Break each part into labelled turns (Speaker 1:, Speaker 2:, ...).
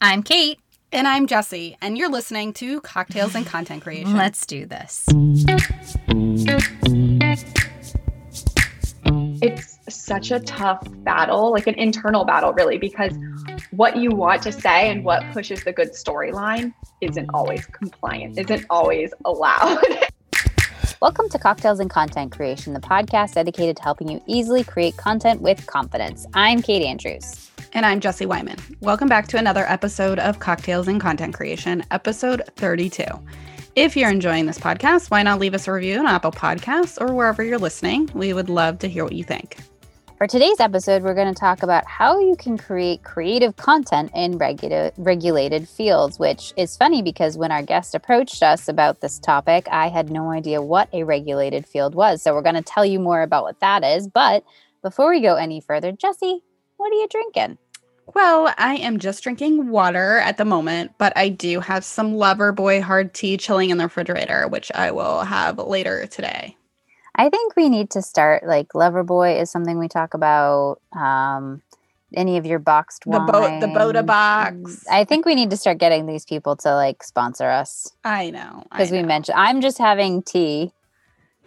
Speaker 1: I'm Kate.
Speaker 2: And I'm Jesse, and you're listening to Cocktails and Content Creation.
Speaker 1: Let's do this.
Speaker 3: It's such a tough battle, like an internal battle, really, because what you want to say and what pushes the good storyline isn't always compliant, isn't always allowed.
Speaker 1: Welcome to Cocktails and Content Creation, the podcast dedicated to helping you easily create content with confidence. I'm Kate Andrews.
Speaker 2: And I'm Jesse Wyman. Welcome back to another episode of Cocktails and Content Creation, episode 32. If you're enjoying this podcast, why not leave us a review on Apple Podcasts or wherever you're listening? We would love to hear what you think.
Speaker 1: For today's episode, we're going to talk about how you can create creative content in regula- regulated fields, which is funny because when our guest approached us about this topic, I had no idea what a regulated field was. So we're going to tell you more about what that is. But before we go any further, Jesse, what are you drinking?
Speaker 2: Well, I am just drinking water at the moment, but I do have some Loverboy hard tea chilling in the refrigerator, which I will have later today.
Speaker 1: I think we need to start like Loverboy is something we talk about. Um, any of your boxed wine.
Speaker 2: the boat, the Bota box.
Speaker 1: I think we need to start getting these people to like sponsor us.
Speaker 2: I know
Speaker 1: because we mentioned I'm just having tea.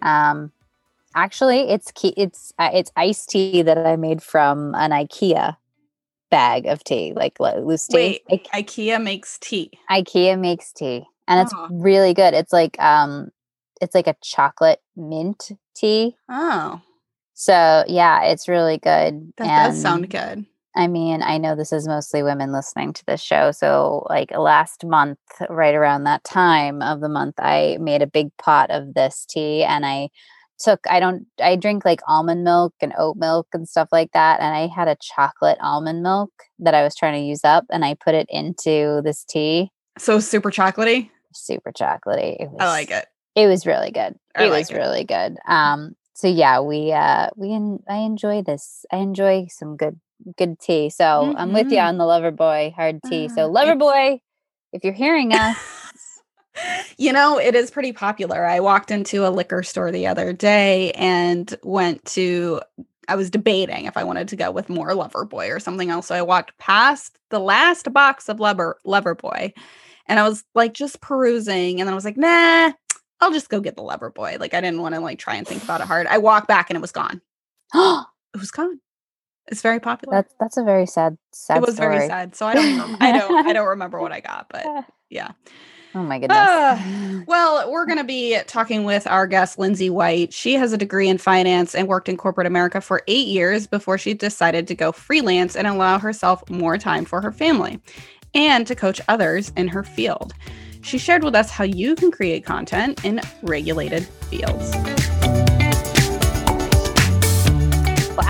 Speaker 1: Um, actually, it's key. It's uh, it's iced tea that I made from an IKEA bag of tea, like loose tea.
Speaker 2: Wait, I- IKEA makes tea.
Speaker 1: IKEA makes tea, and it's oh. really good. It's like um, it's like a chocolate mint tea.
Speaker 2: Oh,
Speaker 1: so yeah, it's really good.
Speaker 2: That and, does sound good.
Speaker 1: I mean, I know this is mostly women listening to this show. So, like last month, right around that time of the month, I made a big pot of this tea and I took I don't I drink like almond milk and oat milk and stuff like that and I had a chocolate almond milk that I was trying to use up and I put it into this tea.
Speaker 2: So super chocolatey?
Speaker 1: Super chocolatey.
Speaker 2: Was, I like it.
Speaker 1: It was really good.
Speaker 2: I
Speaker 1: it
Speaker 2: like
Speaker 1: was
Speaker 2: it.
Speaker 1: really good. Um so yeah, we uh we en- I enjoy this. I enjoy some good good tea. So mm-hmm. I'm with you on the Loverboy hard tea. So lover boy if you're hearing us
Speaker 2: you know, it is pretty popular. I walked into a liquor store the other day and went to I was debating if I wanted to go with more Loverboy or something else. So I walked past the last box of Lover Loverboy and I was like just perusing and then I was like, "Nah, I'll just go get the Loverboy." Like I didn't want to like try and think about it hard. I walked back and it was gone. it was gone. It's very popular.
Speaker 1: That's that's a very sad sad
Speaker 2: It was
Speaker 1: story.
Speaker 2: very sad. So I don't remember, I don't I don't remember what I got, but yeah.
Speaker 1: Oh my goodness.
Speaker 2: Uh, well, we're going to be talking with our guest, Lindsay White. She has a degree in finance and worked in corporate America for eight years before she decided to go freelance and allow herself more time for her family and to coach others in her field. She shared with us how you can create content in regulated fields.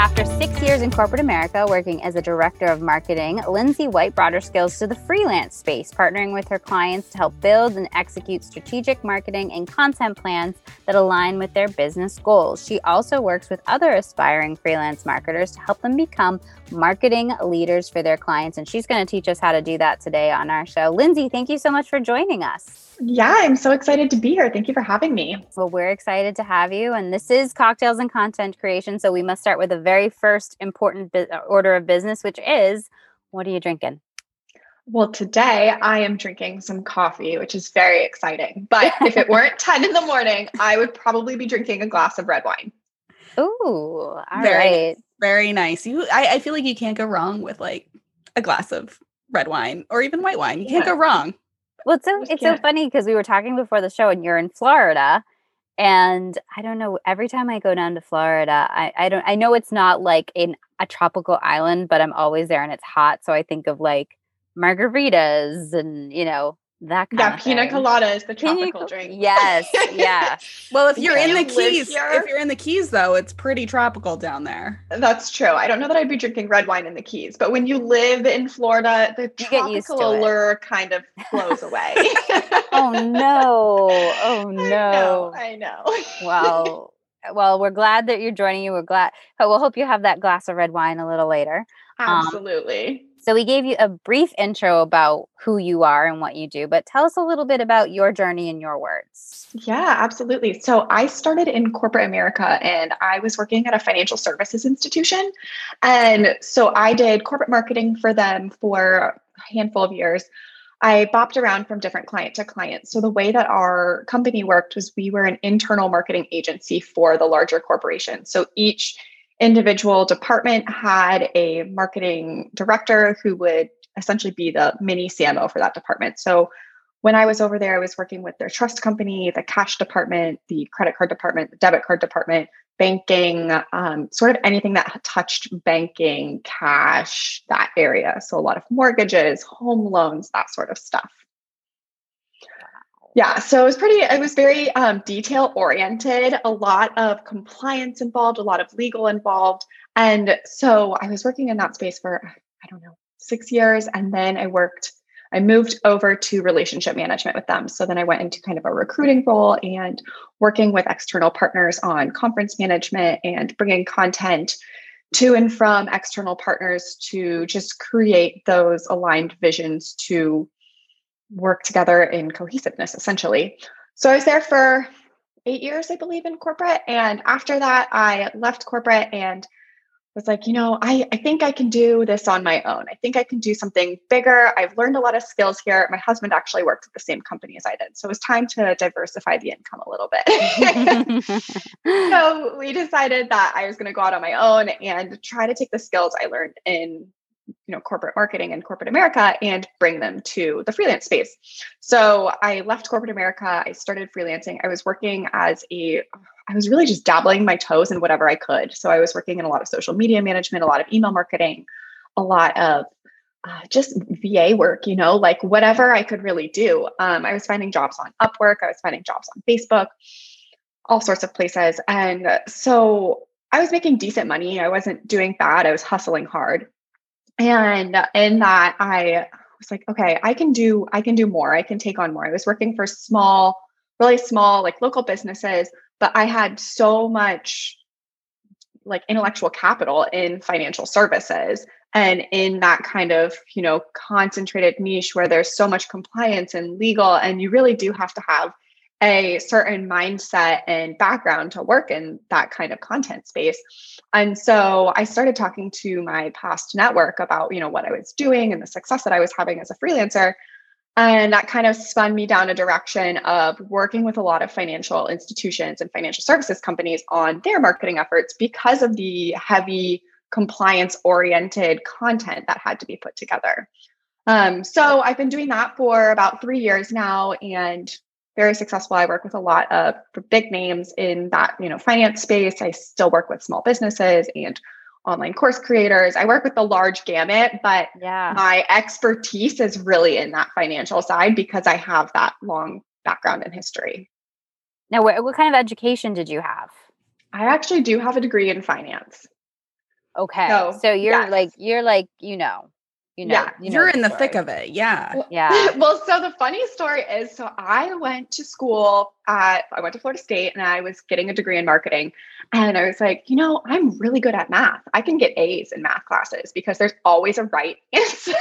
Speaker 1: After six years in corporate America working as a director of marketing, Lindsay White brought her skills to the freelance space, partnering with her clients to help build and execute strategic marketing and content plans that align with their business goals. She also works with other aspiring freelance marketers to help them become marketing leaders for their clients. And she's going to teach us how to do that today on our show. Lindsay, thank you so much for joining us.
Speaker 3: Yeah, I'm so excited to be here. Thank you for having me.
Speaker 1: Well, we're excited to have you. And this is Cocktails and Content Creation. So we must start with the very first important bi- uh, order of business, which is what are you drinking?
Speaker 3: Well, today I am drinking some coffee, which is very exciting. But if it weren't 10 in the morning, I would probably be drinking a glass of red wine.
Speaker 1: Ooh, all
Speaker 2: very,
Speaker 1: right.
Speaker 2: Very nice. You I, I feel like you can't go wrong with like a glass of red wine or even white wine. You
Speaker 3: Yeah.
Speaker 2: can't go wrong.
Speaker 1: Well, it's so it's so funny because we were talking before the show, and you're in Florida, and I don't know. Every time I go down to Florida, I I don't I know it's not like in a tropical island, but I'm always there and it's hot, so I think of like margaritas and you know that kind
Speaker 3: Yeah,
Speaker 1: of
Speaker 3: pina
Speaker 1: thing.
Speaker 3: is the tropical drink.
Speaker 1: Yes, yeah.
Speaker 2: Well, if you're in the Keys,
Speaker 3: here.
Speaker 2: if you're in the Keys though, it's pretty tropical down there.
Speaker 3: That's true. I don't know that I'd be drinking red wine in the Keys, but when you live in Florida, the
Speaker 1: get used
Speaker 3: tropical
Speaker 1: to it.
Speaker 3: allure kind of blows away.
Speaker 1: oh no! Oh
Speaker 3: I
Speaker 1: no!
Speaker 3: know. I know.
Speaker 1: well well we're glad that you're joining you we're glad we'll hope you have that glass of red wine a little later um,
Speaker 3: Absolutely.
Speaker 1: So we gave you a brief intro about who you are and what you do but tell us a little bit about your journey in your words
Speaker 3: Yeah, absolutely. So I started in corporate America and I was working at a financial services institution. And so I did corporate marketing for them for a handful of years, I bopped around from different client to client. So the way that our company worked was we were an internal marketing agency for the larger corporation. So each individual department had a marketing director who would essentially be the mini CMO for that department. So when I was over there, I was working with their trust company, the cash department, the credit card department, the debit card department, banking, um, sort of anything that touched banking, cash, that area. So a lot of mortgages, home loans, that sort of stuff. Yeah, so it was pretty, it was very um, detail oriented, a lot of compliance involved, a lot of legal involved. And so I was working in that space for, I don't know, six years. And then I worked I moved over to relationship management with them. So then I went into kind of a recruiting role and working with external partners on conference management and bringing content to and from external partners to just create those aligned visions to work together in cohesiveness, essentially. So I was there for eight years, I believe, in corporate. And after that, I left corporate and was like, you know, I, I think I can do this on my own. I think I can do something bigger. I've learned a lot of skills here. My husband actually worked at the same company as I did. So it was time to diversify the income a little bit. so we decided that I was going to go out on my own and try to take the skills I learned in you know corporate marketing and corporate america and bring them to the freelance space so i left corporate america i started freelancing i was working as a I was really just dabbling my toes in whatever I could. So I was working in a lot of social media management, a lot of email marketing, a lot of uh, just VA work, you know, like whatever I could really do. Um, I was finding jobs on Upwork, I was finding jobs on Facebook, all sorts of places. And so I was making decent money. I wasn't doing bad, I was hustling hard. And in that, I was like, okay, I can do, I can do more. I can take on more. I was working for small, really small, like local businesses but I had so much like intellectual capital in financial services and in that kind of you know concentrated niche where there's so much compliance and legal and you really do have to have a certain mindset and background to work in that kind of content space and so i started talking to my past network about you know what i was doing and the success that i was having as a freelancer and that kind of spun me down a direction of working with a lot of financial institutions and financial services companies on their marketing efforts because of the heavy compliance oriented content that had to be put together. Um, so I've been doing that for about three years now and very successful. I work with a lot of big names in that, you know, finance space. I still work with small businesses and online course creators. I work with the large gamut, but yeah. my expertise is really in that financial side because I have that long background in history.
Speaker 1: Now, what, what kind of education did you have?
Speaker 3: I actually do have a degree in finance.
Speaker 1: Okay. So, so you're yes. like, you're like, you know, you know,
Speaker 2: yeah, you are in the, the thick of it. Yeah.
Speaker 1: Yeah.
Speaker 3: well, so the funny story is so I went to school at, I went to Florida State and I was getting a degree in marketing. And I was like, you know, I'm really good at math. I can get A's in math classes because there's always a right answer.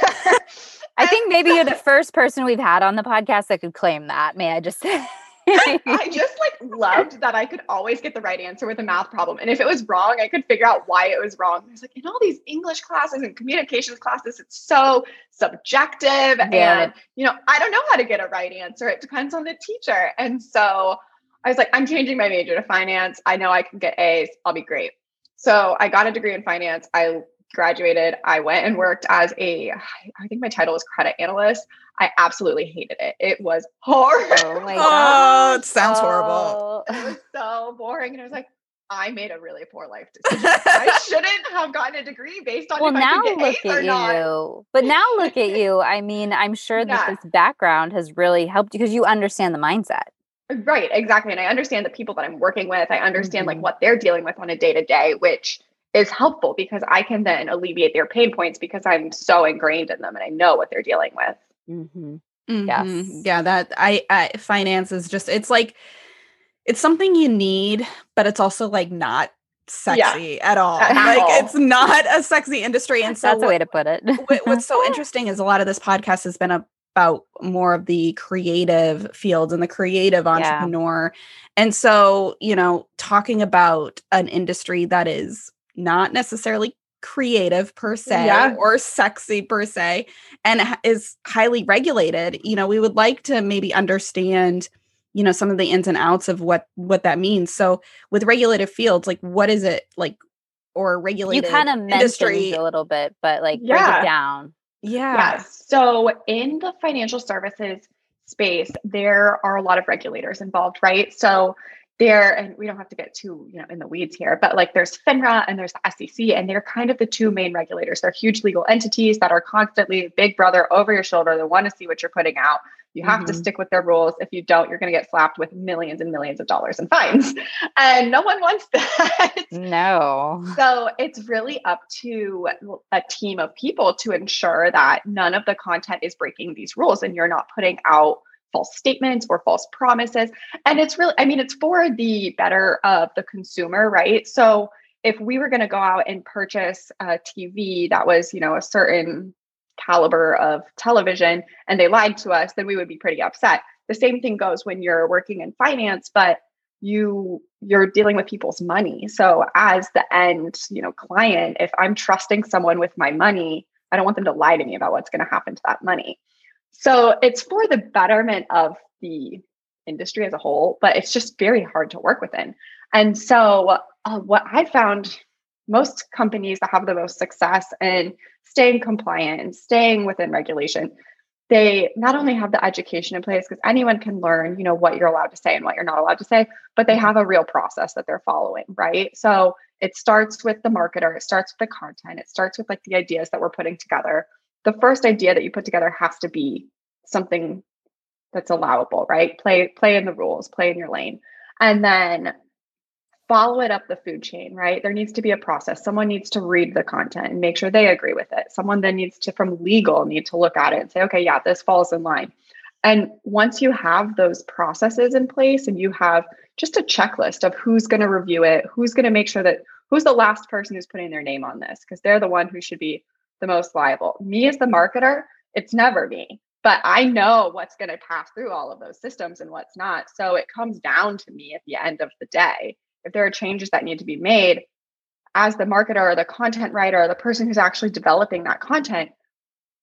Speaker 1: I think maybe you're the first person we've had on the podcast that could claim that. May I just say?
Speaker 3: I just like loved that I could always get the right answer with a math problem. And if it was wrong, I could figure out why it was wrong. It's like in all these English classes and communications classes, it's so subjective. Yeah. And, you know, I don't know how to get a right answer. It depends on the teacher. And so I was like, I'm changing my major to finance. I know I can get A's. I'll be great. So I got a degree in finance. I graduated, I went and worked as a, I think my title was credit analyst. I absolutely hated it. It was horrible.
Speaker 2: Oh my god! Oh, it sounds oh. horrible.
Speaker 3: It was so boring, and I was like, I made a really poor life decision. I shouldn't have gotten a degree based on. Well, now look at you.
Speaker 1: Not. But now look at you. I mean, I'm sure that yeah. this background has really helped you because you understand the mindset.
Speaker 3: Right, exactly. And I understand the people that I'm working with. I understand mm-hmm. like what they're dealing with on a day to day, which is helpful because I can then alleviate their pain points because I'm so ingrained in them and I know what they're dealing with.
Speaker 1: Mm-hmm.
Speaker 2: Mm-hmm. Yes. Yeah, that I, I finance is just it's like it's something you need, but it's also like not sexy yeah. at all. At like all. it's not a sexy industry. And so
Speaker 1: that's a way to put it.
Speaker 2: what's so interesting is a lot of this podcast has been about more of the creative fields and the creative entrepreneur. Yeah. And so, you know, talking about an industry that is not necessarily creative per se
Speaker 3: Yeah.
Speaker 2: or sexy per se and is highly regulated you know we would like to maybe understand you know some of the ins and outs of what what that means so with regulated fields like what is it like or regulated
Speaker 1: You
Speaker 2: regulated
Speaker 1: kind of mentioned
Speaker 2: industry
Speaker 1: a little bit, but like break it down.
Speaker 2: yeah
Speaker 3: Yes. So in the financial services space, there are a lot of regulators involved, right? So there, and we don't have to get too, you know, in the weeds here, but like there's FINRA and there's the SEC, and they're kind of the two main regulators. They're huge legal entities that are constantly big brother over your shoulder. They want to see what you're putting out. You have to
Speaker 2: Mhm.
Speaker 3: stick with their rules. If you don't, you're going to get slapped with millions and millions of dollars in fines. And no one wants that.
Speaker 1: No.
Speaker 3: So it's really up to a team of people to ensure that none of the content is breaking these rules and you're not putting out false statements or false promises. And it's really, I mean, it's for the better of the consumer, right? So if we were going to go out and purchase a TV that was, you know, a certain caliber of television and they lied to us, then we would be pretty upset. The same thing goes when you're working in finance, but you you're dealing with people's money so as the end you know client if i'm trusting someone with my money i don't want them to lie to me about what's going to happen to that money so it's for the betterment of the industry as a whole but it's just very hard to work within. And so uh, what i found most companies that have the most success in staying compliant and staying within regulation they not only have the education in place because anyone can learn you know what you're allowed to say and what you're not allowed to say but they have a real process that they're following right? So it starts with the marketer it starts with the content it starts with like the ideas that we're putting together the first idea that you put together has to be something that's allowable right play play in the rules play in your lane and then follow it up the food chain, right? There needs to be a process. Someone needs to read the content and make sure they agree with it. Someone then needs to, from legal, need to look at it and say, okay, yeah, this falls in line. And once you have those processes in place and you have just a checklist of who's going to review it, who's going to make sure that who's the last person who's putting their name on this, because they're the one who should be the most liable. Me as the marketer, it's never me, but I know what's going to pass through all of those systems and what's not. So it comes down to me at the end of the day if there are changes that need to be made as the marketer or the content writer or the person who's actually developing that content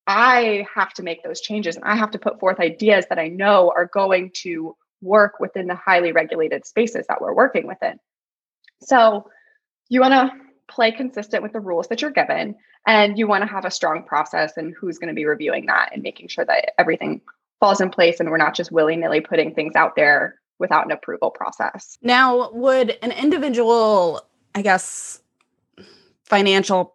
Speaker 3: i have to make those changes and i have to put forth ideas that i know are going to work within the highly regulated spaces that we're working within so you want to play consistent with the rules that you're given and you want to have a strong process and who's going to be reviewing that and making sure that everything falls in place and we're not just willy-nilly putting things out there without an approval process.
Speaker 2: Now, would an individual, I guess, financial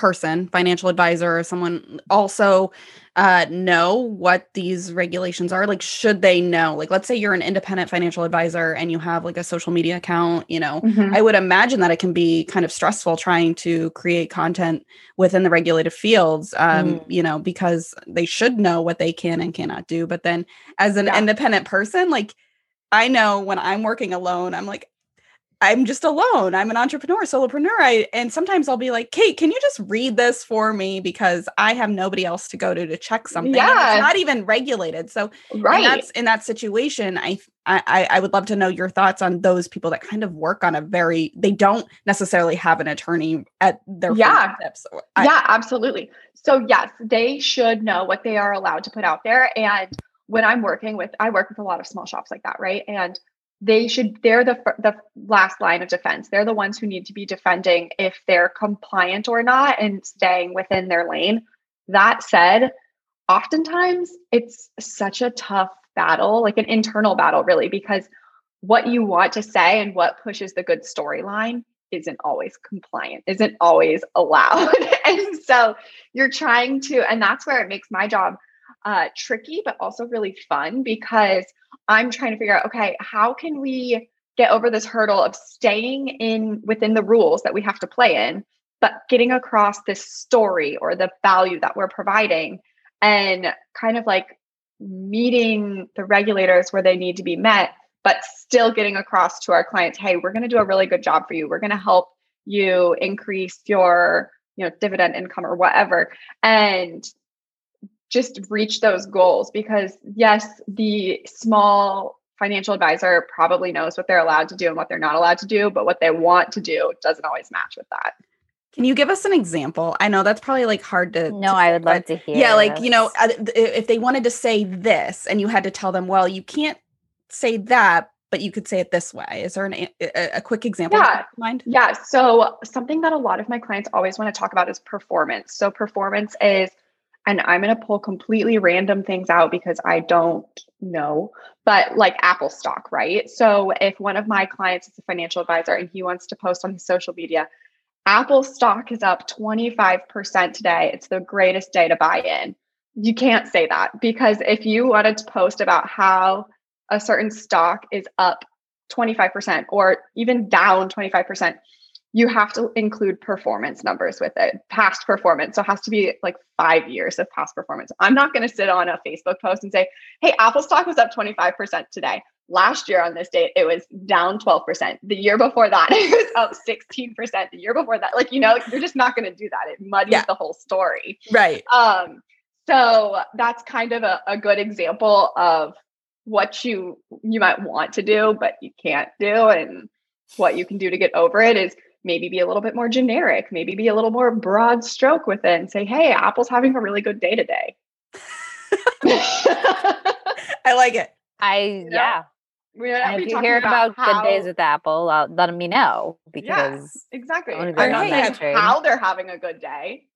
Speaker 2: person, financial advisor, or someone also uh, know what these regulations are? Like, should they know? Like, let's say you're an independent financial advisor and you have like a social media account, you know,
Speaker 3: Mhm.
Speaker 2: I would imagine that it can be kind of stressful trying to create content within the regulated fields, um,
Speaker 1: Mm.
Speaker 2: you know, because they should know what they can and cannot do. But then as an
Speaker 3: Yeah.
Speaker 2: independent person, like, I know when I'm working alone, I'm like, I'm just alone. I'm an entrepreneur, solopreneur. I, and sometimes I'll be like, Kate, can you just read this for me? Because I have nobody else to go to to check something. and
Speaker 3: Yeah.
Speaker 2: it's not even regulated. So
Speaker 3: Right.
Speaker 2: that's in that situation, I, I I would love to know your thoughts on those people that kind of work on a very they don't necessarily have an attorney at their
Speaker 3: Yeah.
Speaker 2: fingertips. Oh, I-
Speaker 3: yeah, absolutely. So yes, they should know what they are allowed to put out there. And when I'm working with, I work with a lot of small shops like that, right? And they should, they're the the last line of defense. They're the ones who need to be defending if they're compliant or not and staying within their lane. That said, oftentimes it's such a tough battle, like an internal battle, really, because what you want to say and what pushes the good storyline isn't always compliant, isn't always allowed. and so you're trying to, and that's where it makes my job uh, tricky, but also really fun because I'm trying to figure out, okay, how can we get over this hurdle of staying in within the rules that we have to play in, but getting across this story or the value that we're providing and kind of like meeting the regulators where they need to be met but still getting across to our clients hey we're going to do a really good job for you. We're going to help you increase your you know dividend income or whatever. And just reach those goals because yes the small financial advisor probably knows what they're allowed to do and what they're not allowed to do but what they want to do doesn't always match with that
Speaker 2: Can you give us an example? I know that's probably like hard to.
Speaker 1: No,
Speaker 2: to
Speaker 1: I would love to hear.
Speaker 2: Yeah, like you know,
Speaker 1: this.
Speaker 2: uh, th- if they wanted to say this, and you had to tell them, well, you can't say that, but you could say it this way. Is there an, a, a- a quick example? that
Speaker 3: Yeah.
Speaker 2: comes Mind.
Speaker 3: Yeah. So something that a lot of my clients always want to talk about is performance. So performance is, and I'm going to pull completely random things out because I don't know, but like Apple stock, right? So if one of my clients is a financial advisor and he wants to post on his social media, Apple stock is up 25% today. It's the greatest day to buy in. You can't say that because if you wanted to post about how a certain stock is up 25% or even down 25%, you have to include performance numbers with it, past performance. So it has to be like five years of past performance. I'm not going to sit on a Facebook post and say, hey, Apple stock was up 25% today. Last year on this date, it was down 12%. The year before that, it was up 16%. The year before that, like, you know, you're just not going to do that. It muddies
Speaker 2: Yeah.
Speaker 3: the whole story.
Speaker 2: Right.
Speaker 3: Um, so that's kind of a, a good example of what you you might want to do, but you can't do, and what you can do to get over it is maybe be a little bit more generic, maybe be a little more broad stroke with it, and say, "Hey, Apple's having a really good day today."
Speaker 2: I like it.
Speaker 1: I
Speaker 3: know,
Speaker 1: yeah. And if you hear about, good days with Apple, uh, let me know because
Speaker 3: exactly.
Speaker 1: wanna
Speaker 3: I'm
Speaker 2: go
Speaker 3: not
Speaker 2: down that
Speaker 3: how they're having a good day.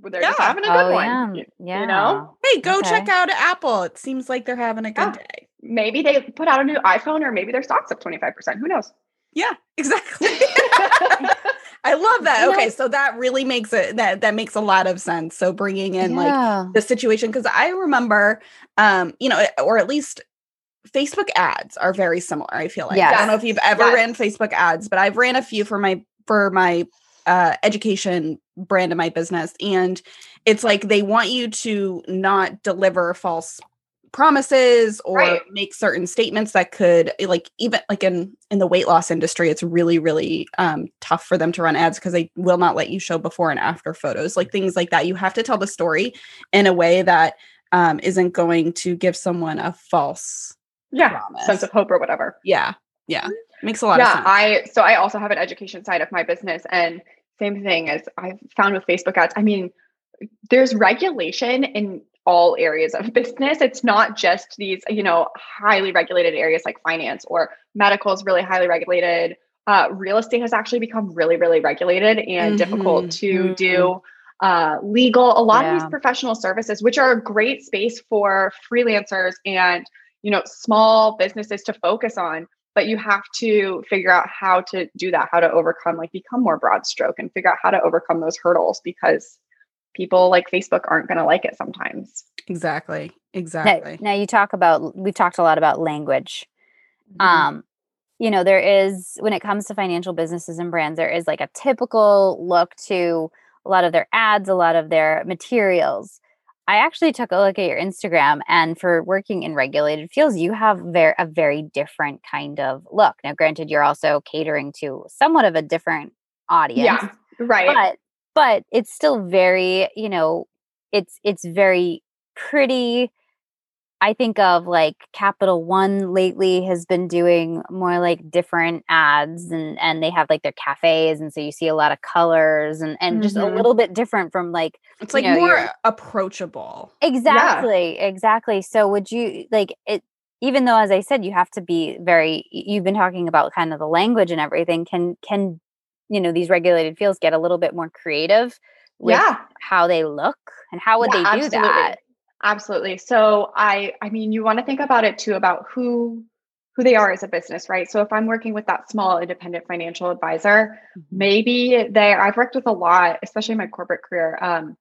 Speaker 3: They're just having a good
Speaker 1: oh
Speaker 3: one.
Speaker 1: yeah,
Speaker 3: You-
Speaker 1: yeah.
Speaker 3: You know,
Speaker 2: Hey, go check out Apple. It seems like they're having a good
Speaker 3: Yeah.
Speaker 2: day.
Speaker 3: maybe they put out a new iPhone, or maybe their stock's up twenty five percent. Who knows?
Speaker 2: Yeah, exactly. I love that. Okay, so that really makes it that that makes a lot of sense. So bringing in like the situation because I remember, um, you know, or at least Facebook ads are very similar. I feel like I don't know if you've ever
Speaker 3: Yes.
Speaker 2: ran Facebook ads, but I've ran a few for my for my uh, education brand of my business, and it's like they want you to not deliver false promises or
Speaker 3: Right.
Speaker 2: make certain statements that could like even like in in the weight loss industry it's really really um tough for them to run ads because they will not let you show before and after photos like things like that you have to tell the story in a way that um isn't going to give someone a false
Speaker 3: yeah,
Speaker 2: promise.
Speaker 3: sense of hope or whatever.
Speaker 2: yeah yeah makes a lot
Speaker 3: yeah,
Speaker 2: of sense Yeah
Speaker 3: I so I also have an education side of my business, and same thing as I've found with Facebook ads. I mean, there's regulation in all areas of business. It's not just these, you know, highly regulated areas like finance or medical is really highly regulated. Uh, real estate has actually become really, really regulated and difficult
Speaker 2: Mhm,
Speaker 3: to
Speaker 1: mhm.
Speaker 3: do. Uh, legal, a lot of these professional services, which are a great space for freelancers and you know small businesses to focus on but you have to figure out how to do that how to overcome like become more broad stroke and figure out how to overcome those hurdles because people like facebook aren't going to like it sometimes
Speaker 2: exactly exactly
Speaker 1: now you talk about we've talked a lot about language.
Speaker 3: Mm-hmm.
Speaker 1: Um, you know, there is when it comes to financial businesses and brands, there is like a typical look to a lot of their ads, a lot of their materials. I actually took a look at your Instagram, and for working in regulated fields, you have ver- a very different kind of look. Now, granted, you're also catering to somewhat of a different audience,
Speaker 3: yeah right
Speaker 1: but but it's still very you know it's it's very pretty. I think of like capital one lately has been doing more like different ads and and they have like their cafes and so you see a lot of colors and and just a
Speaker 3: Mhm.
Speaker 1: little bit different from like
Speaker 2: it's like
Speaker 1: know,
Speaker 2: more
Speaker 1: you're-
Speaker 2: approachable
Speaker 1: exactly exactly. So would you like it even though as i said you have to be very you've been talking about kind of the language and everything can can you know these regulated fields get a little bit more creative with
Speaker 3: yeah.
Speaker 1: how they look and how would
Speaker 3: Yeah,
Speaker 1: they do
Speaker 3: absolutely.
Speaker 1: that?
Speaker 3: Absolutely. So i i mean you want to think about it too about who who they are as a business right? So if i'm working with that small independent financial advisor maybe they i've worked with a lot especially in my corporate career um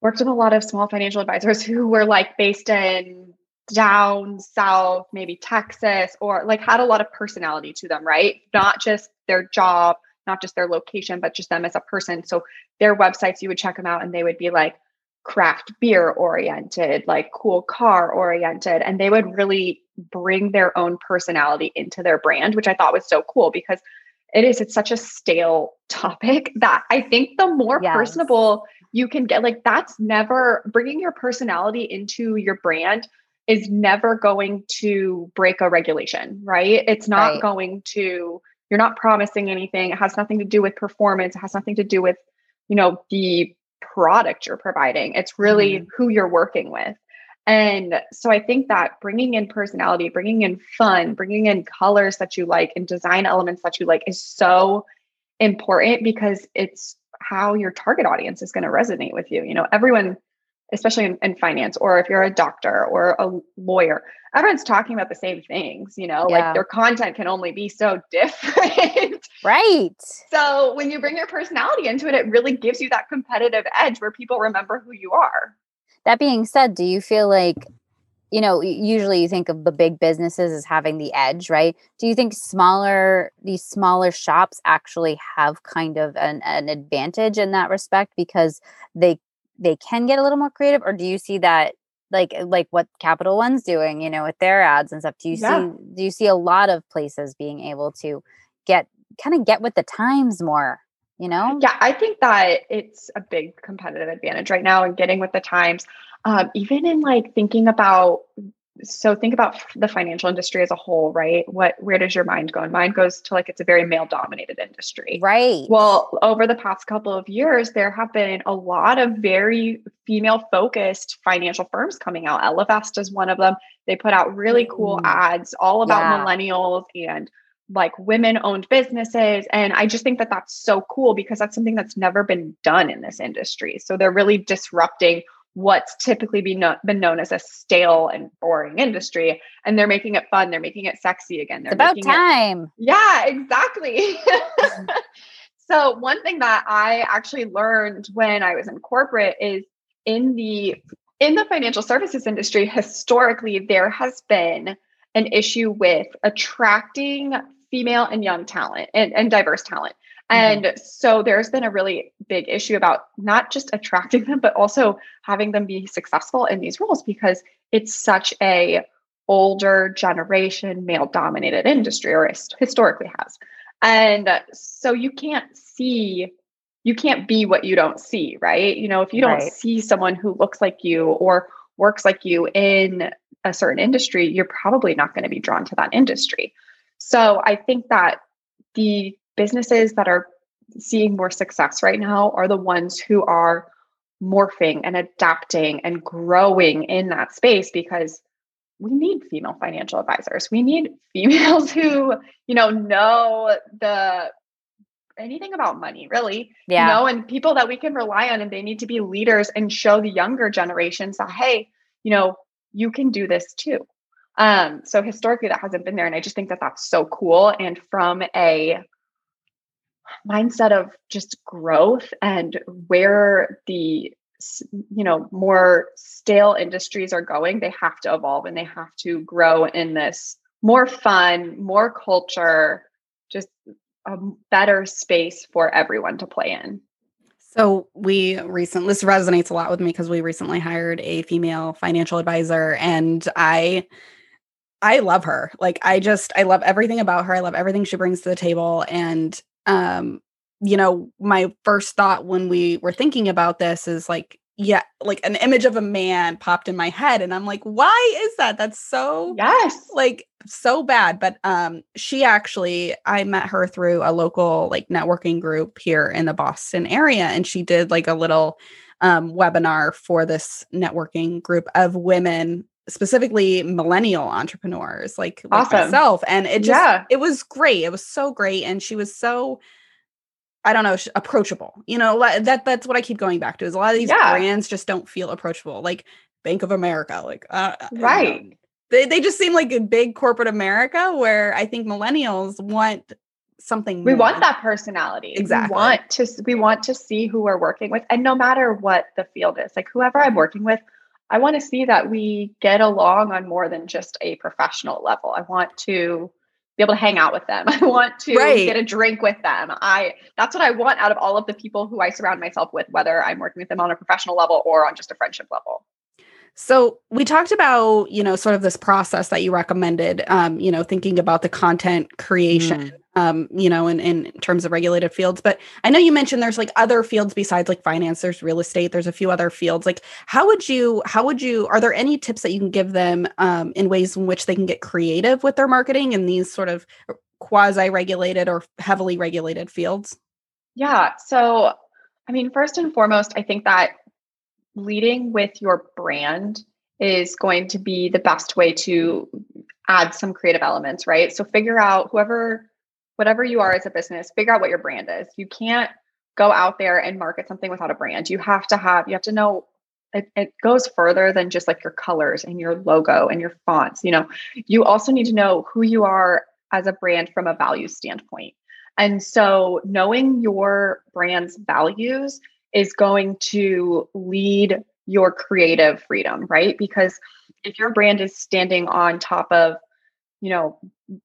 Speaker 3: worked with a lot of small financial advisors who were like based in down south maybe texas or like had a lot of personality to them right? Not just their job not just their location but just them as a person so their websites you would check them out and they would be like craft beer oriented like cool car oriented and they would really bring their own personality into their brand which i thought was so cool because it is it's such a stale topic that i think the more
Speaker 1: Yes.
Speaker 3: personable you can get like that's never bringing your personality into your brand is never going to break a regulation right it's not
Speaker 1: Right.
Speaker 3: going to you're not promising anything. It has nothing to do with performance. It has nothing to do with, you know, the product you're providing. It's really mm-hmm. who you're working with. And so I think that bringing in personality, bringing in fun, bringing in colors that you like and design elements that you like is so important because it's how your target audience is going to resonate with you. You know, everyone, especially in, in, finance, or if you're a doctor or a lawyer, everyone's talking about the same things, you know, yeah. like their content can only be so different.
Speaker 1: Right.
Speaker 3: So when you bring your personality into it, it really gives you that competitive edge where people remember who you are.
Speaker 1: That being said, do you feel like, you know, usually you think of the big businesses as having the edge, right? Do you think smaller, these smaller shops actually have kind of an, an advantage in that respect because they they can get a little more creative or do you see that like like what capital one's doing you know with their ads and stuff do you yeah. see do you see a lot of places being able to get kind of get with the times more you know
Speaker 3: yeah i think that it's a big competitive advantage right now in getting with the times um, even in like thinking about so think about the financial industry as a whole right? What where does your mind go? And mine goes to like it's a very male dominated industry.
Speaker 1: Right.
Speaker 3: Well over the past couple of years there have been a lot of very female focused financial firms coming out. Ellevest is one of them. They put out really cool mm. ads all about yeah. millennials and like women owned businesses. And I just think that that's so cool because that's something that's never been done in this industry. So they're really disrupting what's typically been, no- been known as a stale and boring industry. And they're making it fun. They're making it sexy again. They're
Speaker 1: it's about time. It-
Speaker 3: yeah, exactly. so one thing that I actually learned when I was in corporate is in the in the financial services industry historically there has been an issue with attracting female and young talent and, and diverse talent. Mm-hmm. And so there's been a really big issue about not just attracting them, but also having them be successful in these roles because it's such a older generation male dominated industry or historically has. And so you can't see you can't be what you don't see, right? You know, if you don't right. see someone who looks like you or works like you in a certain industry, you're probably not going to be drawn to that industry. So I think that the businesses that are seeing more success right now are the ones who are morphing and adapting and growing in that space because we need female financial advisors. We need females who, you know, know the anything about money, really. Yeah. You know, and people that we can rely on and they need to be leaders and show the younger generations that, hey, you know, you can do this too. Um, so historically, that hasn't been there. And I just think that that's so cool. And from a mindset of just growth and where the you know more stale industries are going they have to evolve and they have to grow in this more fun more culture just a better space for everyone to play in
Speaker 2: so we recently this resonates a lot with me because we recently hired a female financial advisor and I I love her. Like I just I love everything about her. I love everything she brings to the table and um you know, my first thought when we were thinking about this is like yeah, like an image of a man popped in my head and I'm like, why is that? That's so
Speaker 3: Yes.
Speaker 2: Like so bad, but um she actually I met her through a local like networking group here in the Boston area and she did like a little um webinar for this networking group of women specifically millennial entrepreneurs like, like awesome. myself and it just yeah. it was great it was so great and she was so i don't know approachable you know that that's what i keep going back to is a lot of these yeah. brands just don't feel approachable like bank of america like uh,
Speaker 3: uh right you know,
Speaker 2: they, they just seem like a big corporate america where i think millennials want something
Speaker 3: we more. want that personality
Speaker 2: exactly
Speaker 3: we want to we want to see who we're working with and no matter what the field is like whoever i'm working with I want to see that we get along on more than just a professional level. I want to be able to hang out with them. I want to right. get a drink with them. I that's what I want out of all of the people who I surround myself with, whether I'm working with them on a professional level or on just a friendship level.
Speaker 2: So we talked about, you know, sort of this process that you recommended, um, you know, thinking about the content creation, mm. um, you know, in, in terms of regulated fields. But I know you mentioned there's like other fields besides like finance, there's real estate, there's a few other fields. Like how would you, how would you, are there any tips that you can give them um, in ways in which they can get creative with their marketing in these sort of quasi regulated or heavily regulated fields?
Speaker 3: Yeah. So, I mean, first and foremost, I think that leading with your brand is going to be the best way to add some creative elements, right? So, figure out whoever, whatever you are as a business, figure out what your brand is. You can't go out there and market something without a brand. You have to have, you have to know it, it goes further than just like your colors and your logo and your fonts. You know, you also need to know who you are as a brand from a value standpoint. And so knowing your brand's values is going to lead your creative freedom, right? Because if your brand is standing on top of, you know,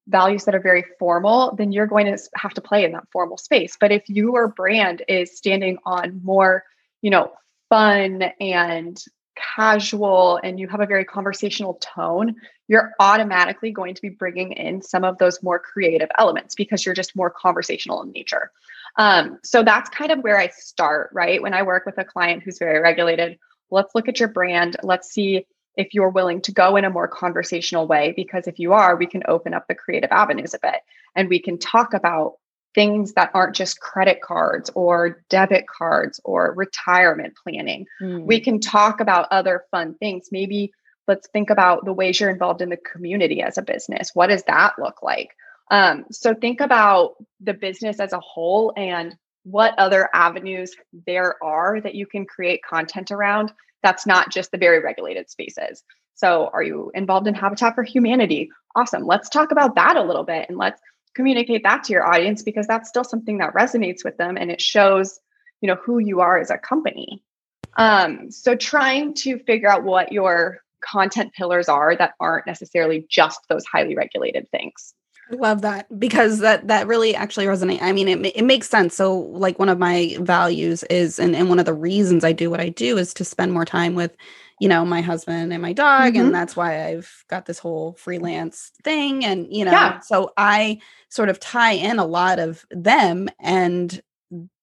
Speaker 3: values that are very formal, then you're going to have to play in that formal space. But if your brand is standing on more, you know, fun and casual and you have a very conversational tone, you're automatically going to be bringing in some of those more creative elements because you're just more conversational in nature. Um, so that's kind of where I start, right? When I work with a client who's very regulated, let's look at your brand. Let's see if you're willing to go in a more conversational way, because if you are, we can open up the creative avenues a bit and we can talk about things that aren't just credit cards or debit cards or retirement planning. Mm. We can talk about other fun things. Maybe let's think about the ways you're involved in the community as a business. What does that look like? Um, so think about the business as a whole and what other avenues there are that you can create content around that's not just the very regulated spaces. So, are you involved in Habitat for Humanity? Awesome. Let's talk about that a little bit and let's communicate that to your audience because that's still something that resonates with them and it shows you know who you are as a company um, so trying to figure out what your content pillars are that aren't necessarily just those highly regulated things
Speaker 2: I love that because that that really actually resonates. I mean, it it makes sense. So, like one of my values is, and and one of the reasons I do what I do is to spend more time with you know, my husband and my dog. Mm-hmm. And that's why I've got this whole freelance thing. And, you know, yeah. so I sort of tie in a lot of them and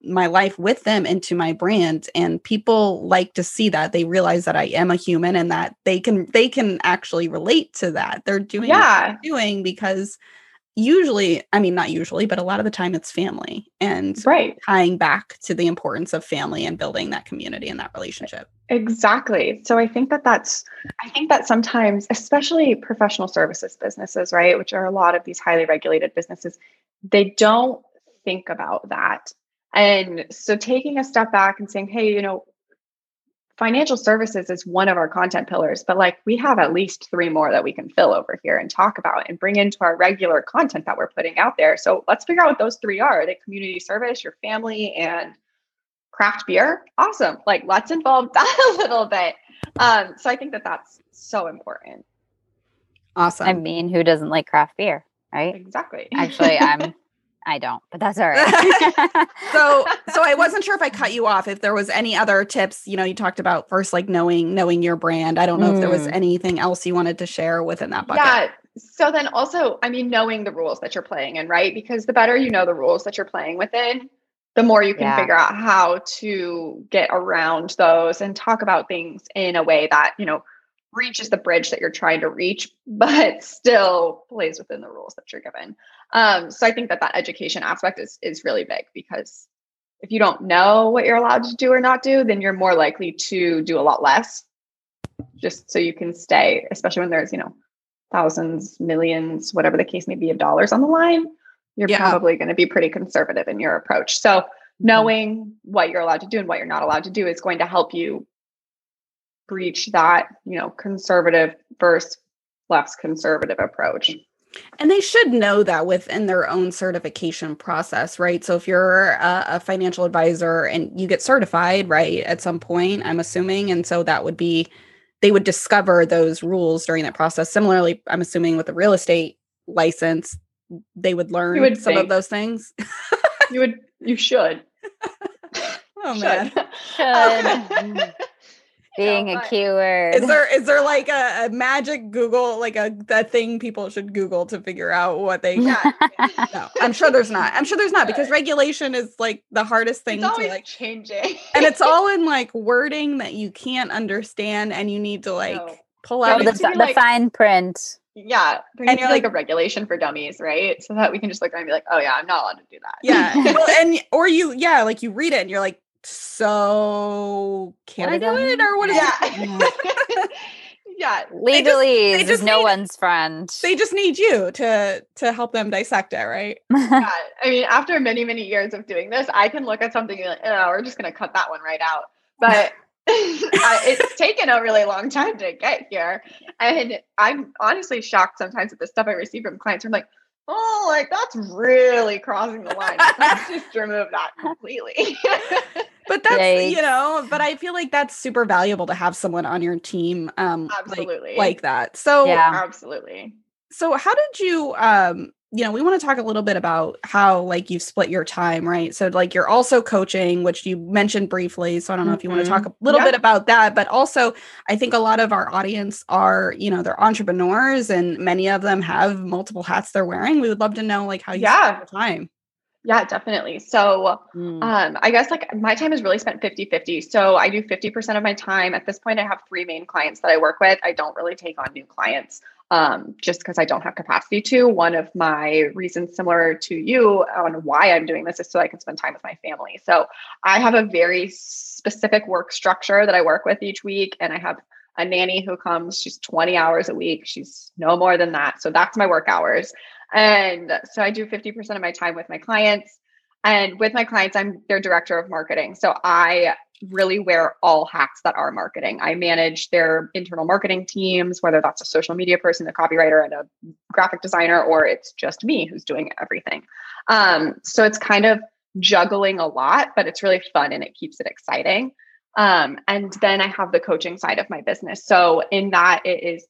Speaker 2: my life with them into my brand and people like to see that they realize that i am a human and that they can they can actually relate to that they're doing yeah doing because usually i mean not usually but a lot of the time it's family and
Speaker 3: right.
Speaker 2: tying back to the importance of family and building that community and that relationship.
Speaker 3: Exactly. So i think that that's i think that sometimes especially professional services businesses right which are a lot of these highly regulated businesses they don't think about that. And so taking a step back and saying hey you know financial services is one of our content pillars, but like we have at least three more that we can fill over here and talk about and bring into our regular content that we're putting out there. So let's figure out what those three are. Are they community service, your family, and craft beer? Awesome. Like let's involve that a little bit. Um, so I think that that's so important.
Speaker 2: Awesome.
Speaker 1: I mean, who doesn't like craft beer, right?
Speaker 3: Exactly.
Speaker 1: Actually, I'm I don't, but that's all right.
Speaker 2: so so I wasn't sure if I cut you off if there was any other tips, you know, you talked about first like knowing knowing your brand. I don't know mm. if there was mm. anything else you wanted to share within that bucket.
Speaker 3: Yeah. So then also, I mean, knowing the rules that you're playing in, right? Because the better you know the rules that you're playing within, the more you can yeah. figure out how to get around those and talk about things in a way that, you know, reaches the bridge that you're trying to reach, but still plays within the rules that you're given. Um, so I think that that education aspect is is really big because if you don't know what you're allowed to do or not do, then you're more likely to do a lot less, just so you can stay, especially when there's you know thousands, millions, whatever the case may be of dollars on the line. You're yeah. probably going to be pretty conservative in your approach. So mm-hmm. knowing what you're allowed to do and what you're not allowed to do is going to help you breach that, you know, conservative versus less conservative approach.
Speaker 2: And they should know that within their own certification process, right? So if you're a, a, financial advisor and you get certified, right, at some point, I'm assuming, and so that would be they would discover those rules during that process. Similarly, I'm assuming with a real estate license, they would learn would some think. of those things.
Speaker 3: you would you should.
Speaker 2: oh man.
Speaker 1: Um, should mm. Being a keyword.
Speaker 2: Is there is there like a, a, magic Google like a that thing people should Google to figure out what they got? no, I'm sure there's not. I'm sure there's not because regulation is like the hardest thing
Speaker 3: it's
Speaker 2: to like
Speaker 3: changing.
Speaker 2: and it's all in like wording that you can't understand and you need to like no. pull out
Speaker 1: the, the like, fine print.
Speaker 3: Yeah, there
Speaker 2: And you're
Speaker 3: like,
Speaker 2: like-
Speaker 3: a regulation for dummies, right? So that we can just look around and be like, oh yeah, I'm not allowed to do that.
Speaker 2: Yeah. well, and or you, yeah, like you read it and you're like, so can I do it? Or what?
Speaker 3: yeah. yeah.
Speaker 1: Legally,
Speaker 2: they
Speaker 1: is
Speaker 2: just
Speaker 1: no
Speaker 2: need-
Speaker 1: one's friend.
Speaker 2: They just need you to to help them dissect it, right?
Speaker 3: yeah. I mean, after many, many years of doing this, I can look at something and be like, oh, we're just going to cut that one right out. But I, it's taken a really long time to get here. And I'm honestly shocked sometimes at the stuff I receive from clients. I'm like, oh, like that's really crossing the line. Let's just remove that completely.
Speaker 2: But that's you know, but I feel like that's super valuable to have someone on your team um like- like, that. So
Speaker 1: Yeah.
Speaker 3: Absolutely.
Speaker 2: So how did you um you know we want to talk a little bit about how like you've split your time right so like you're also coaching which you mentioned briefly so i don't know if you want to talk a little
Speaker 3: Yeah.
Speaker 2: bit about that but also i think a lot of our audience are you know they're entrepreneurs and many of them have multiple hats they're wearing we would love to know like how you
Speaker 3: Yeah.
Speaker 2: spend your time
Speaker 3: Yeah, definitely. So
Speaker 1: Mm.
Speaker 3: Um, I guess like my time is really spent 50 50. So I do 50% of my time. At this point, I have three main clients that I work with. I don't really take on new clients um, just because I don't have capacity to. One of my reasons, similar to you, on why I'm doing this is so I can spend time with my family. So I have a very specific work structure that I work with each week, and I have a nanny who comes. She's 20 hours a week. She's no more than that. So that's my work hours. And so I do 50% of my time with my clients. And with my clients, I'm their director of marketing. So I really wear all hats that are marketing. I manage their internal marketing teams, whether that's a social media person, a copywriter, and a graphic designer, or it's just me who's doing everything. Um, so it's kind of juggling a lot, but it's really fun and it keeps it exciting. Um, and then I have the coaching side of my business. So in that, it is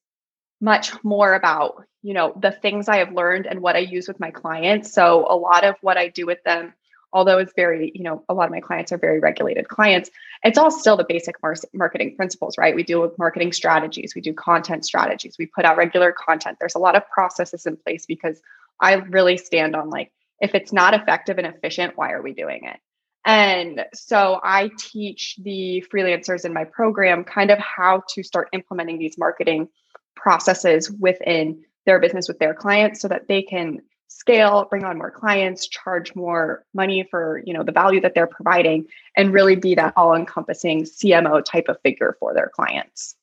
Speaker 3: much more about you know the things i have learned and what i use with my clients so a lot of what i do with them although it's very you know a lot of my clients are very regulated clients it's all still the basic mar- marketing principles right? We deal with marketing strategies we do content strategies we put out regular content. There's a lot of processes in place because i really stand on like if it's not effective and efficient why are we doing it? And so I teach the freelancers in my program kind of how to start implementing these marketing processes within their business with their clients so that they can scale, bring on more clients, charge more money for, you know, the value that they're providing and really be that all-encompassing CMO type of figure for their clients.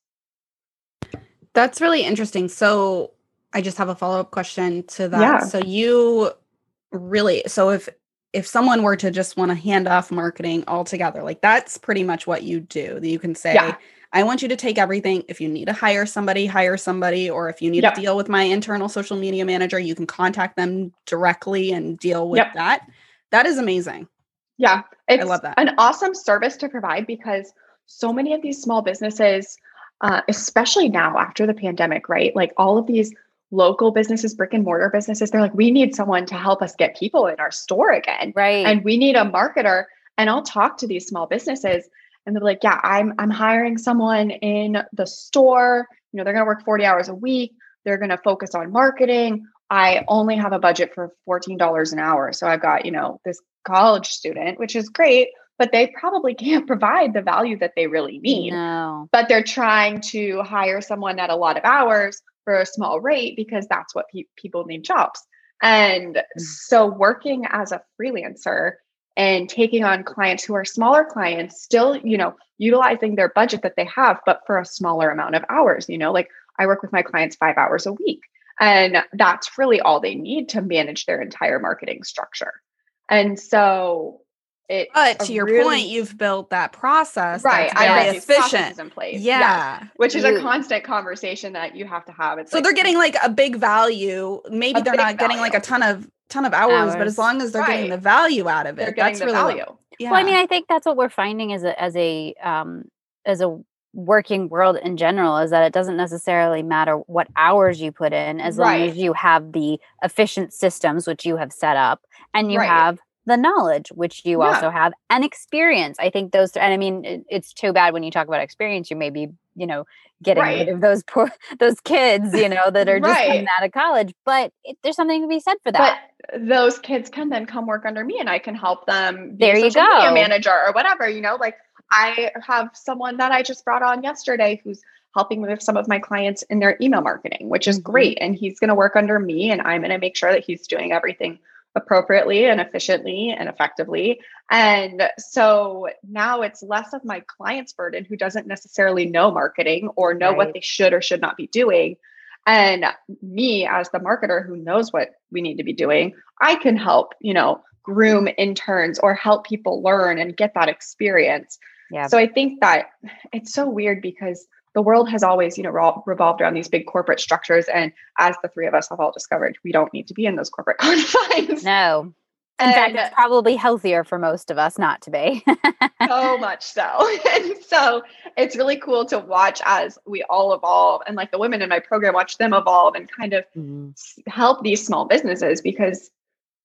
Speaker 2: That's really interesting. So I just have a follow-up question to that.
Speaker 3: Yeah.
Speaker 2: So you really so if if someone were to just want to hand off marketing altogether, like that's pretty much what you do. That you can say,
Speaker 3: Yeah.
Speaker 2: I want you to take everything. If you need to hire somebody, hire somebody, or if you need
Speaker 3: Yep.
Speaker 2: to deal with my internal social media manager, you can contact them directly and deal with
Speaker 3: Yep.
Speaker 2: that. That is amazing.
Speaker 3: Yeah, it's
Speaker 2: love that.
Speaker 3: an awesome service to provide because so many of these small businesses, uh, especially now after the pandemic, right? Like all of these local businesses, brick and mortar businesses, they're like, we need someone to help us get people in our store again,
Speaker 1: right.
Speaker 3: and we need a marketer. And I'll talk to these small businesses, and they're like, yeah, I'm I'm hiring someone in the store. You know, they're going to work 40 hours a week. They're going to focus on marketing. I only have a budget for $14 an hour. So I've got, you know, this college student, which is great, but they probably can't provide the value that they really need.
Speaker 1: no.
Speaker 3: But they're trying to hire someone at a lot of hours for a small rate because that's what pe- people need jobs. And mm. so working as a freelancer and taking on clients who are smaller clients, still, you know, utilizing their budget that they have, but for a smaller amount of hours, you know, like I work with my clients five hours a week. And that's really all they need to manage their entire marketing structure. And so it
Speaker 2: But to your point, you've built that process.
Speaker 3: right.
Speaker 2: That's
Speaker 3: I
Speaker 2: very
Speaker 3: have these
Speaker 2: efficient.
Speaker 3: in place.
Speaker 2: Yeah.
Speaker 3: Which is
Speaker 1: You-
Speaker 3: a constant conversation that you have to have. It's
Speaker 2: So
Speaker 3: like,
Speaker 2: they're getting like a big value. Maybe they're
Speaker 3: big
Speaker 2: not getting like a ton of ton of hours, but as long as they're getting the value out of it, that's really
Speaker 3: value.
Speaker 2: yeah.
Speaker 1: Well, I mean, I think that's what we're finding as a as a um as a working world in general is that it doesn't necessarily matter what hours you put in as long as you have the efficient systems which you have set up and you
Speaker 3: Right.
Speaker 1: have the knowledge which you
Speaker 3: Yeah.
Speaker 1: also have and experience. I think those and I mean it, it's too bad when you talk about experience you may be, you know, getting rid of those poor those kids, you know, that are just
Speaker 3: Right.
Speaker 1: coming out of college, but it, there's something to be said for that.
Speaker 3: But those kids can then come work under me and I can help them be
Speaker 1: There
Speaker 3: a
Speaker 1: you
Speaker 3: social media
Speaker 1: go.
Speaker 3: manager or whatever, you know, like I have someone that I just brought on yesterday who's helping with some of my clients in their email marketing, which is
Speaker 1: Mhm.
Speaker 3: great. And he's going to work under me, and I'm going to make sure that he's doing everything appropriately and efficiently and effectively. And so now it's less of my client's burden who doesn't necessarily know marketing or know what they should or should not be doing. And me as the marketer who knows what we need to be doing, I can help, you know, groom interns or help people learn and get that experience.
Speaker 1: Yeah.
Speaker 3: So I think that it's so weird because the world has always, you know, revolved around these big corporate structures. And as the three of us have all discovered, we don't need to be in those corporate confines.
Speaker 1: no. In fact,
Speaker 3: And
Speaker 1: it's probably healthier for most of us not to be.
Speaker 3: so much so. And so it's really cool to watch as we all evolve and like the women in my program watch them evolve and kind of
Speaker 1: Mhm.
Speaker 3: help these small businesses because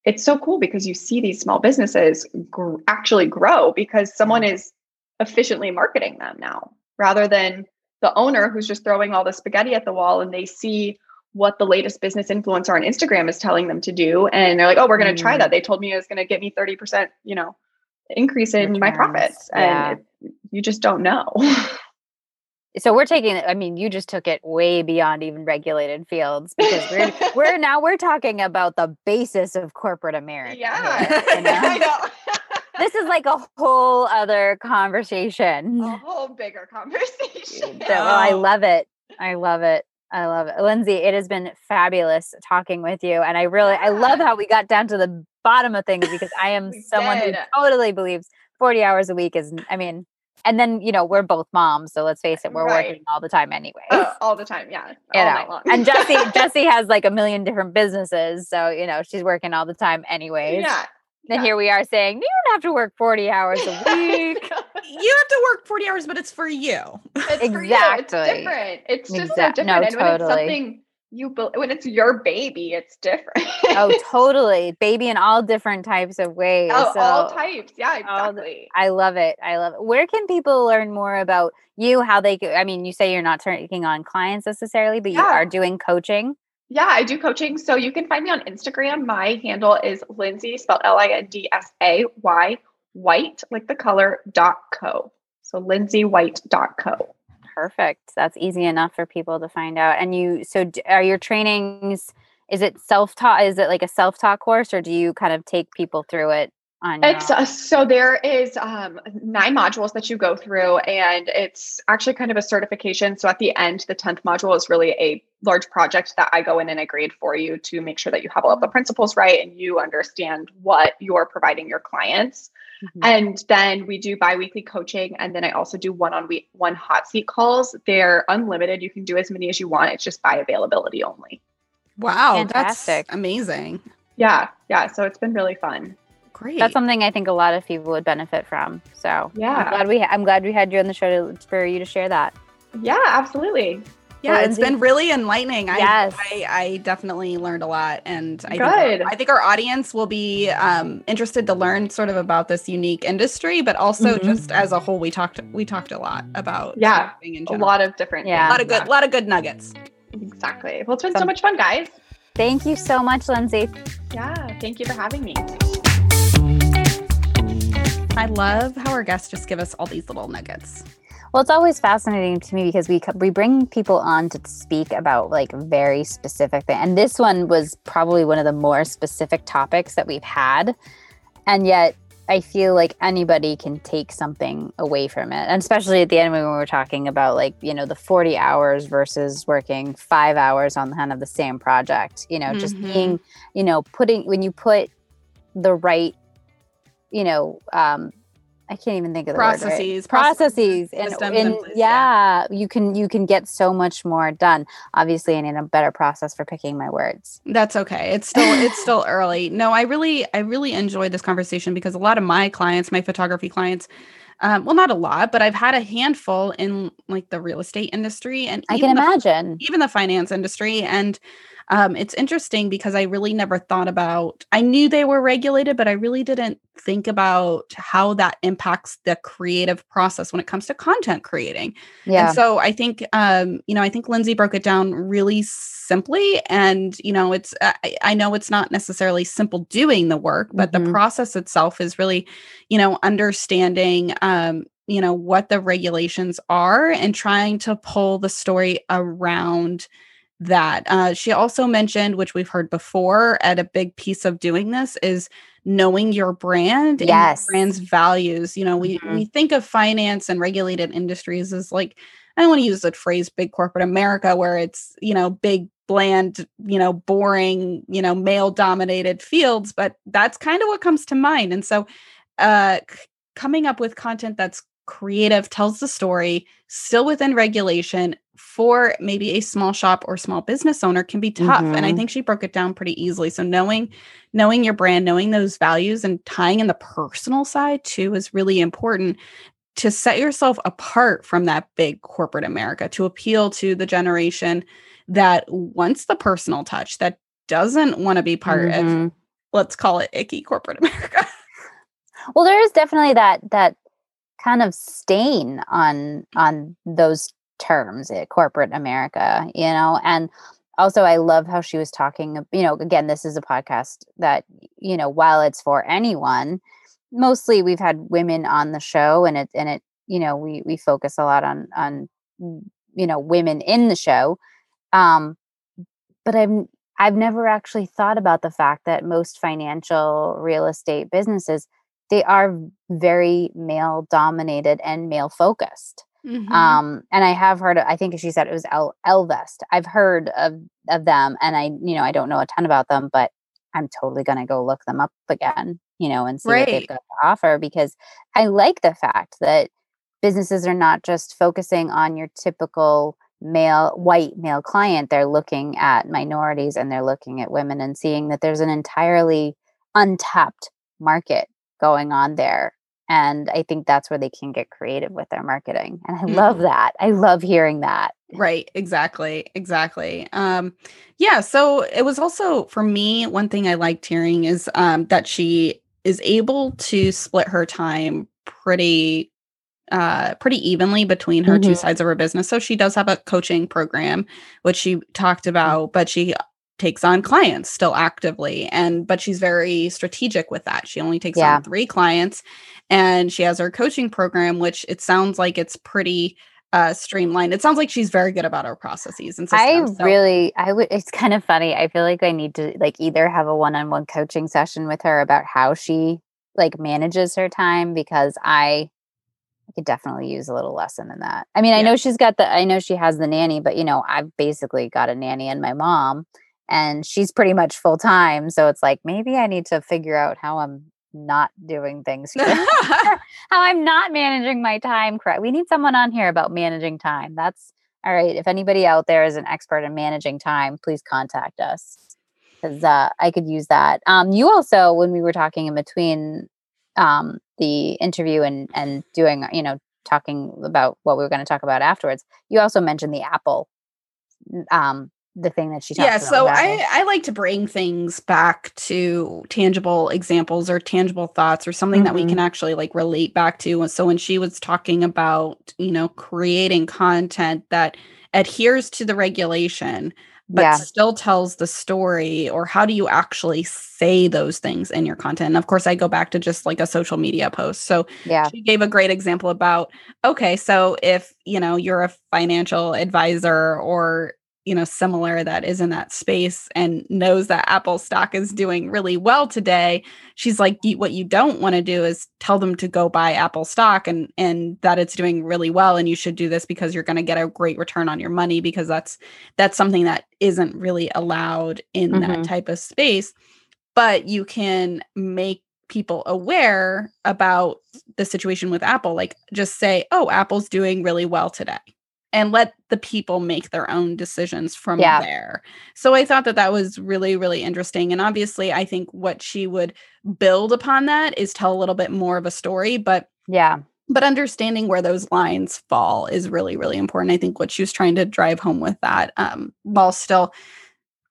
Speaker 3: it's so cool because you see these small businesses gr- actually grow because someone is efficiently marketing them now rather than the owner who's just throwing all the spaghetti at the wall and they see what the latest business influencer on Instagram is telling them to do and they're like oh we're going to try
Speaker 1: Mm.
Speaker 3: that they told me it was going to get me 30% you know increase in my profits
Speaker 1: yeah.
Speaker 3: and it, you just don't know
Speaker 1: So we're taking I mean, you just took it way beyond even regulated fields because we're we're now we're talking about the basis of corporate America. here,
Speaker 3: yeah
Speaker 1: you know?
Speaker 3: I know
Speaker 1: This is like a whole other conversation.
Speaker 3: a whole bigger conversation
Speaker 1: So I
Speaker 2: Oh.
Speaker 1: love it. I love it. I love it. Lindsay, it has been fabulous talking with you. And I really I love how we got down to the bottom of things because I am someone
Speaker 3: did.
Speaker 1: who totally believes 40 hours a week is I mean, and then you know, we're both moms, so let's face it, we're
Speaker 3: Right.
Speaker 1: working all the time anyway.
Speaker 3: Oh, all the time, yeah,
Speaker 1: you know.
Speaker 3: long.
Speaker 1: and Jesse, Jesse has like a million different businesses, so you know, she's working all the time anyways.
Speaker 3: yeah,
Speaker 1: Then
Speaker 3: yeah.
Speaker 1: here we are saying, you don't have to work 40 hours a week.
Speaker 2: You have to work 40 hours, but it's for you.
Speaker 3: it's for you. It's different. It's just
Speaker 1: Exact-
Speaker 3: so
Speaker 1: no,
Speaker 3: different. and when it's
Speaker 1: totally.
Speaker 3: something you bel- when it's your baby, it's different.
Speaker 1: oh, totally. Baby in all different types of ways.
Speaker 3: Oh, all
Speaker 1: so
Speaker 3: types. Yeah,
Speaker 1: all the-
Speaker 3: exactly.
Speaker 1: I love it. I love it. Where can people learn more about you? How they could, I mean, you say you're not taking on clients necessarily, but you
Speaker 3: Yeah.
Speaker 1: are doing coaching.
Speaker 3: Yeah, I do coaching. So you can find me on Instagram. My handle is Lindsay, spelled L I N D S A Y, white, like the color, dot co. So lindsaywhite.co.
Speaker 1: Perfect. That's easy enough for people to find out. And you, so are your trainings, is it self taught? Is it like a self taught course or do you kind of take people through it on
Speaker 3: It's
Speaker 1: own?
Speaker 3: uh, so there is um, nine modules that you go through, and it's actually kind of a certification. So at the end, the tenth module is really a large project that I go in and I grade for you to make sure that you have all of the principles right and you understand what you're providing your clients.
Speaker 1: Mhm.
Speaker 3: And then we do biweekly coaching, and then I also do one on week one hot seat calls. They're unlimited. You can do as many as you want. It's just by availability only.
Speaker 2: Wow,
Speaker 1: Fantastic.
Speaker 2: that's amazing.
Speaker 3: Yeah, yeah. So it's been really fun.
Speaker 2: Great.
Speaker 1: That's something I think a lot of people would benefit from. So
Speaker 3: Yeah.
Speaker 1: I'm glad we ha- I'm glad we had you on the show to, for you to share that.
Speaker 3: Yeah, absolutely.
Speaker 2: yeah, it's been really enlightening. I,
Speaker 1: Yes.
Speaker 2: I, I definitely learned a lot, and I
Speaker 3: Good.
Speaker 2: think our, I think our audience will be um, interested to learn sort of about this unique industry, but also
Speaker 1: Mhm.
Speaker 2: just as a whole, we talked we talked a lot about
Speaker 3: Yeah,
Speaker 2: in
Speaker 3: A lot of different.
Speaker 1: Yeah.
Speaker 2: a lot of
Speaker 3: things.
Speaker 2: good, lot of good nuggets.
Speaker 3: Exactly. Well, it's been so
Speaker 1: Some-
Speaker 3: much fun, guys.
Speaker 1: Thank you so much, Lindsay.
Speaker 3: Yeah. Thank you for having me.
Speaker 2: I love how our guests just give us all these little nuggets.
Speaker 1: Well, it's always fascinating to me because we we bring people on to speak about like very specific thing, and this one was probably one of the more specific topics that we've had, and yet I feel like anybody can take something away from it, and especially at the end when we were talking about like you know the forty hours versus working five hours on kind of the same project. You know, just
Speaker 2: Mhm.
Speaker 1: being you know putting when you put the right you know um I can't even think of the word, right?
Speaker 2: Processes,
Speaker 1: processes and, and
Speaker 2: place,
Speaker 1: yeah, you can you can get so much more done obviously i need a better process for picking my words
Speaker 2: That's okay. It's still it's still early. No, I really I really enjoyed this conversation because a lot of my clients, my photography clients, um, well, not a lot, but I've had a handful in like the real estate industry and
Speaker 1: i can
Speaker 2: the,
Speaker 1: imagine
Speaker 2: even the finance industry. And um, it's interesting because I really never thought about. I knew they were regulated, but I really didn't think about how that impacts the creative process when it comes to content creating.
Speaker 1: yeah
Speaker 2: And so I think, um, you know, I think Lindsay broke it down really simply. And, you know, it's, I, I know it's not necessarily simple doing the work, but
Speaker 1: Mhm.
Speaker 2: the process itself is really, you know, understanding, um, you know what the regulations are and trying to pull the story around that uh, she also mentioned which we've heard before at a big piece of doing this is knowing your brand
Speaker 1: yes.
Speaker 2: and your brand's values you know we mm-hmm. we think of finance and regulated industries as like i don't want to use the phrase big corporate america where it's you know big bland you know boring you know male dominated fields but that's kind of what comes to mind and so uh c- coming up with content that's creative, tells the story, still within regulation for maybe a small shop or small business owner can be tough. Mm-hmm. And I mm-hmm. think she broke it down pretty easily. So knowing knowing your brand, knowing those values and tying in the personal side too is really important to set yourself apart from that big corporate America, to appeal to the generation that wants the personal touch, that doesn't want to be part mm-hmm. of let's call it icky corporate America.
Speaker 1: well, there is definitely that that kind of stain on on those terms at corporate America, you know, and also I love how she was talking, you know, again, this is a podcast that, you know, while it's for anyone, mostly we've had women on the show and it and it, you know, we we focus a lot on on you know, women in the show. Um but I've I've never actually thought about the fact that most financial real estate businesses they are very male dominated and male focused. Mm-hmm. Um, and I have heard, I think she said it was El Ellevest. I've heard of of them, and I, you know, I don't know a ton about them, but I'm totally gonna go look them up again, you know, and see right. what they've got to offer because I like the fact that businesses are not just focusing on your typical male white male client they're looking at minorities and they're looking at women and seeing that there's an entirely untapped market going on there and i think that's where they can get creative with their marketing and i mm-hmm. love that i love hearing that
Speaker 2: right exactly exactly um yeah so it was also for me one thing i liked hearing is um that she is able to split her time pretty uh pretty evenly between her mm-hmm. two sides of her business so she does have a coaching program which she talked mm. about but she takes on clients still actively and but she's very strategic with that she only takes yeah. on three clients and she has her coaching program which it sounds like it's pretty uh, streamlined. It sounds like she's very good about her processes and
Speaker 1: systems. I so. really, I would. It's kind of funny. I feel like I need to like either have a one-on-one coaching session with her about how she like manages her time because I, I could definitely use a little lesson in that. I mean, yeah. I know she's got the, I know she has the nanny, but you know, I've basically got a nanny and my mom and she's pretty much full time. So it's like maybe I need to figure out how I'm not doing things, how I'm not managing my time correct. We need someone on here about managing time. That's all right. If anybody out there is an expert in managing time, please contact us because uh, I could use that. Um, you also, when we were talking in between um, the interview and and doing, you know, talking about what we were going to talk about afterwards, you also mentioned the Apple um, the thing that she talks about. yeah
Speaker 2: so i i like to bring things back to tangible examples or tangible thoughts or something mm-hmm. that we can mm-hmm. actually like relate back to so when she was talking about you know creating content that adheres to the regulation but yeah. still tells the story or how do you actually say those things in your content and of course i go back to just like a social media post so
Speaker 1: yeah
Speaker 2: she gave a great example about okay so if you know you're a financial advisor or you know similar that is in that space and knows that apple stock is doing really well today she's like what you don't want to do is tell them to go buy apple stock and and that it's doing really well and you should do this because you're going to get a great return on your money because that's that's something that isn't really allowed in mm-hmm. that type of space but you can make people aware about the situation with apple like just say oh apple's doing really well today and let the people make their own decisions from yeah. there. So I thought that that was really, really interesting. And obviously, I think what she would build upon that is tell a little bit more of a story. But
Speaker 1: yeah.
Speaker 2: But understanding where those lines fall is really, really important. I think what she was trying to drive home with that, um, while still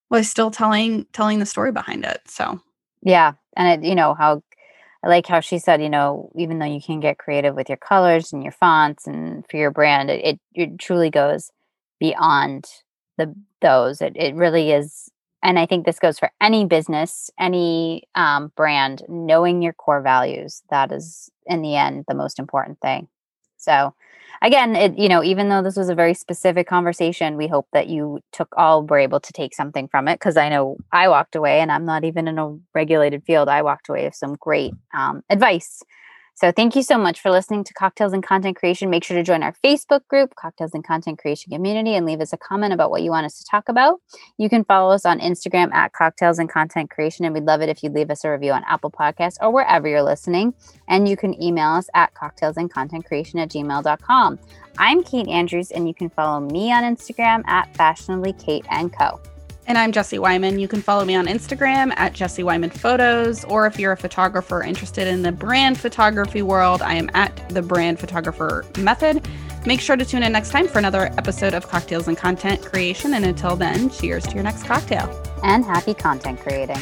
Speaker 2: was still telling telling the story behind it. So
Speaker 1: yeah, and it, you know how I like how she said, you know, even though you can get creative with your colors and your fonts and for your brand, it, it, it truly goes beyond the those. It it really is, and I think this goes for any business, any um, brand. Knowing your core values that is, in the end, the most important thing. So, again, it you know, even though this was a very specific conversation, we hope that you took all were able to take something from it because I know I walked away, and I'm not even in a regulated field. I walked away with some great um, advice so thank you so much for listening to Cocktails and Content Creation. Make sure to join our Facebook group, Cocktails and Content Creation Community, and leave us a comment about what you want us to talk about. You can follow us on Instagram at Cocktails and Content Creation, and we'd love it if you'd leave us a review on Apple Podcasts or wherever you're listening. And you can email us at cocktails and content creation at gmail.com. I'm Kate Andrews, and you can follow me on Instagram at fashionably Kate and Co.
Speaker 2: And I'm Jesse Wyman. You can follow me on Instagram at Jesse Wyman Photos, or if you're a photographer interested in the brand photography world, I am at the Brand Photographer Method. Make sure to tune in next time for another episode of Cocktails and Content Creation. And until then, cheers to your next cocktail.
Speaker 1: And happy content creating.